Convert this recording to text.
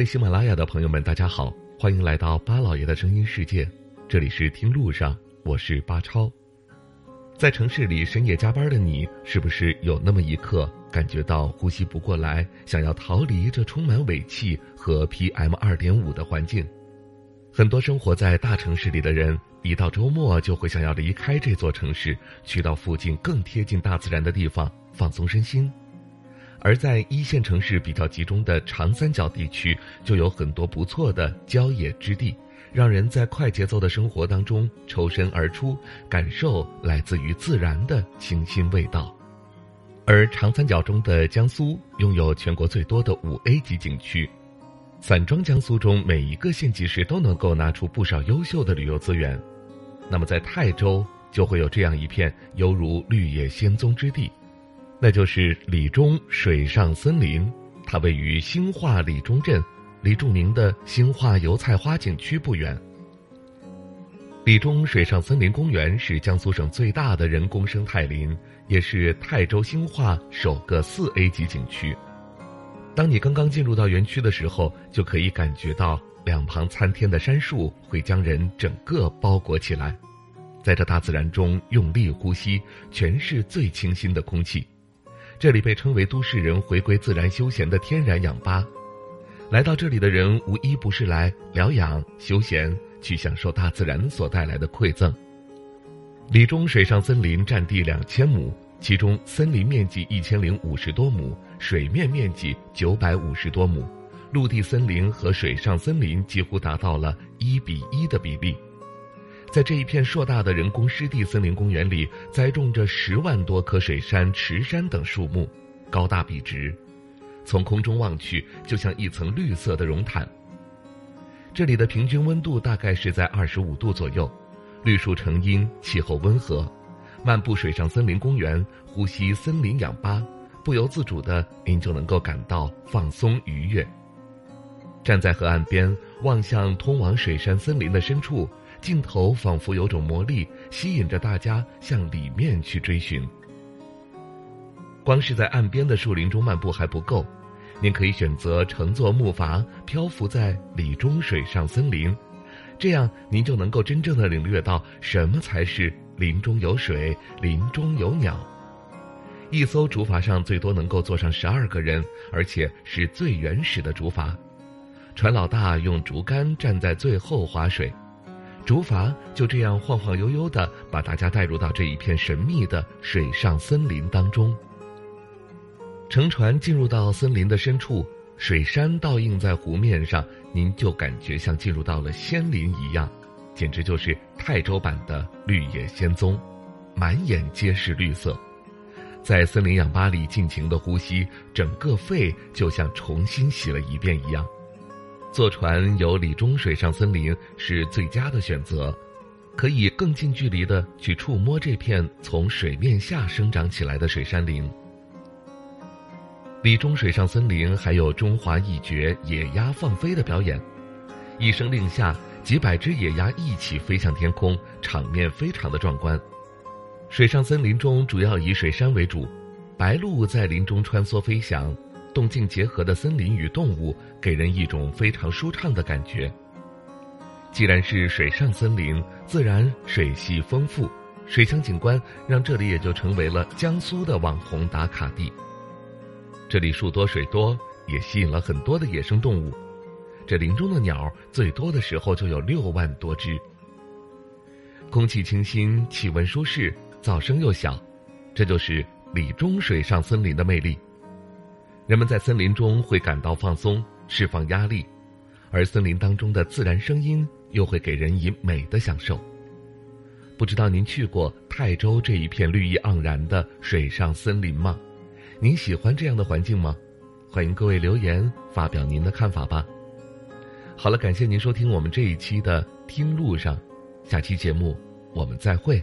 位喜马拉雅的朋友们，大家好，欢迎来到巴老爷的声音世界。这里是听路上，我是巴超。在城市里深夜加班的你，是不是有那么一刻感觉到呼吸不过来，想要逃离这充满尾气和 PM 二点五的环境？很多生活在大城市里的人，一到周末就会想要离开这座城市，去到附近更贴近大自然的地方放松身心。而在一线城市比较集中的长三角地区，就有很多不错的郊野之地，让人在快节奏的生活当中抽身而出，感受来自于自然的清新味道。而长三角中的江苏拥有全国最多的五 A 级景区，散装江苏中每一个县级市都能够拿出不少优秀的旅游资源。那么在泰州就会有这样一片犹如绿野仙踪之地。那就是李中水上森林，它位于兴化李中镇，离著名的兴化油菜花景区不远。李中水上森林公园是江苏省最大的人工生态林，也是泰州兴化首个四 A 级景区。当你刚刚进入到园区的时候，就可以感觉到两旁参天的杉树会将人整个包裹起来，在这大自然中用力呼吸，全是最清新的空气。这里被称为都市人回归自然休闲的天然氧吧，来到这里的人无一不是来疗养、休闲，去享受大自然所带来的馈赠。李中水上森林占地两千亩，其中森林面积一千零五十多亩，水面面积九百五十多亩，陆地森林和水上森林几乎达到了一比一的比例。在这一片硕大的人工湿地森林公园里，栽种着十万多棵水杉、池杉等树木，高大笔直，从空中望去，就像一层绿色的绒毯。这里的平均温度大概是在二十五度左右，绿树成荫，气候温和。漫步水上森林公园，呼吸森林氧吧，不由自主的，您就能够感到放松愉悦。站在河岸边，望向通往水杉森林的深处。镜头仿佛有种魔力，吸引着大家向里面去追寻。光是在岸边的树林中漫步还不够，您可以选择乘坐木筏漂浮在里中水上森林，这样您就能够真正的领略到什么才是林中有水、林中有鸟。一艘竹筏上最多能够坐上十二个人，而且是最原始的竹筏，船老大用竹竿站在最后划水。竹筏就这样晃晃悠悠地把大家带入到这一片神秘的水上森林当中。乘船进入到森林的深处，水杉倒映在湖面上，您就感觉像进入到了仙林一样，简直就是泰州版的绿野仙踪，满眼皆是绿色。在森林氧吧里尽情的呼吸，整个肺就像重新洗了一遍一样。坐船游李中水上森林是最佳的选择，可以更近距离的去触摸这片从水面下生长起来的水杉林。李中水上森林还有中华一绝野鸭放飞的表演，一声令下，几百只野鸭一起飞向天空，场面非常的壮观。水上森林中主要以水杉为主，白鹭在林中穿梭飞翔。动静结合的森林与动物，给人一种非常舒畅的感觉。既然是水上森林，自然水系丰富，水乡景观让这里也就成为了江苏的网红打卡地。这里树多水多，也吸引了很多的野生动物。这林中的鸟最多的时候就有六万多只。空气清新，气温舒适，噪声又小，这就是李中水上森林的魅力。人们在森林中会感到放松、释放压力，而森林当中的自然声音又会给人以美的享受。不知道您去过泰州这一片绿意盎然的水上森林吗？您喜欢这样的环境吗？欢迎各位留言发表您的看法吧。好了，感谢您收听我们这一期的《听路上》，下期节目我们再会。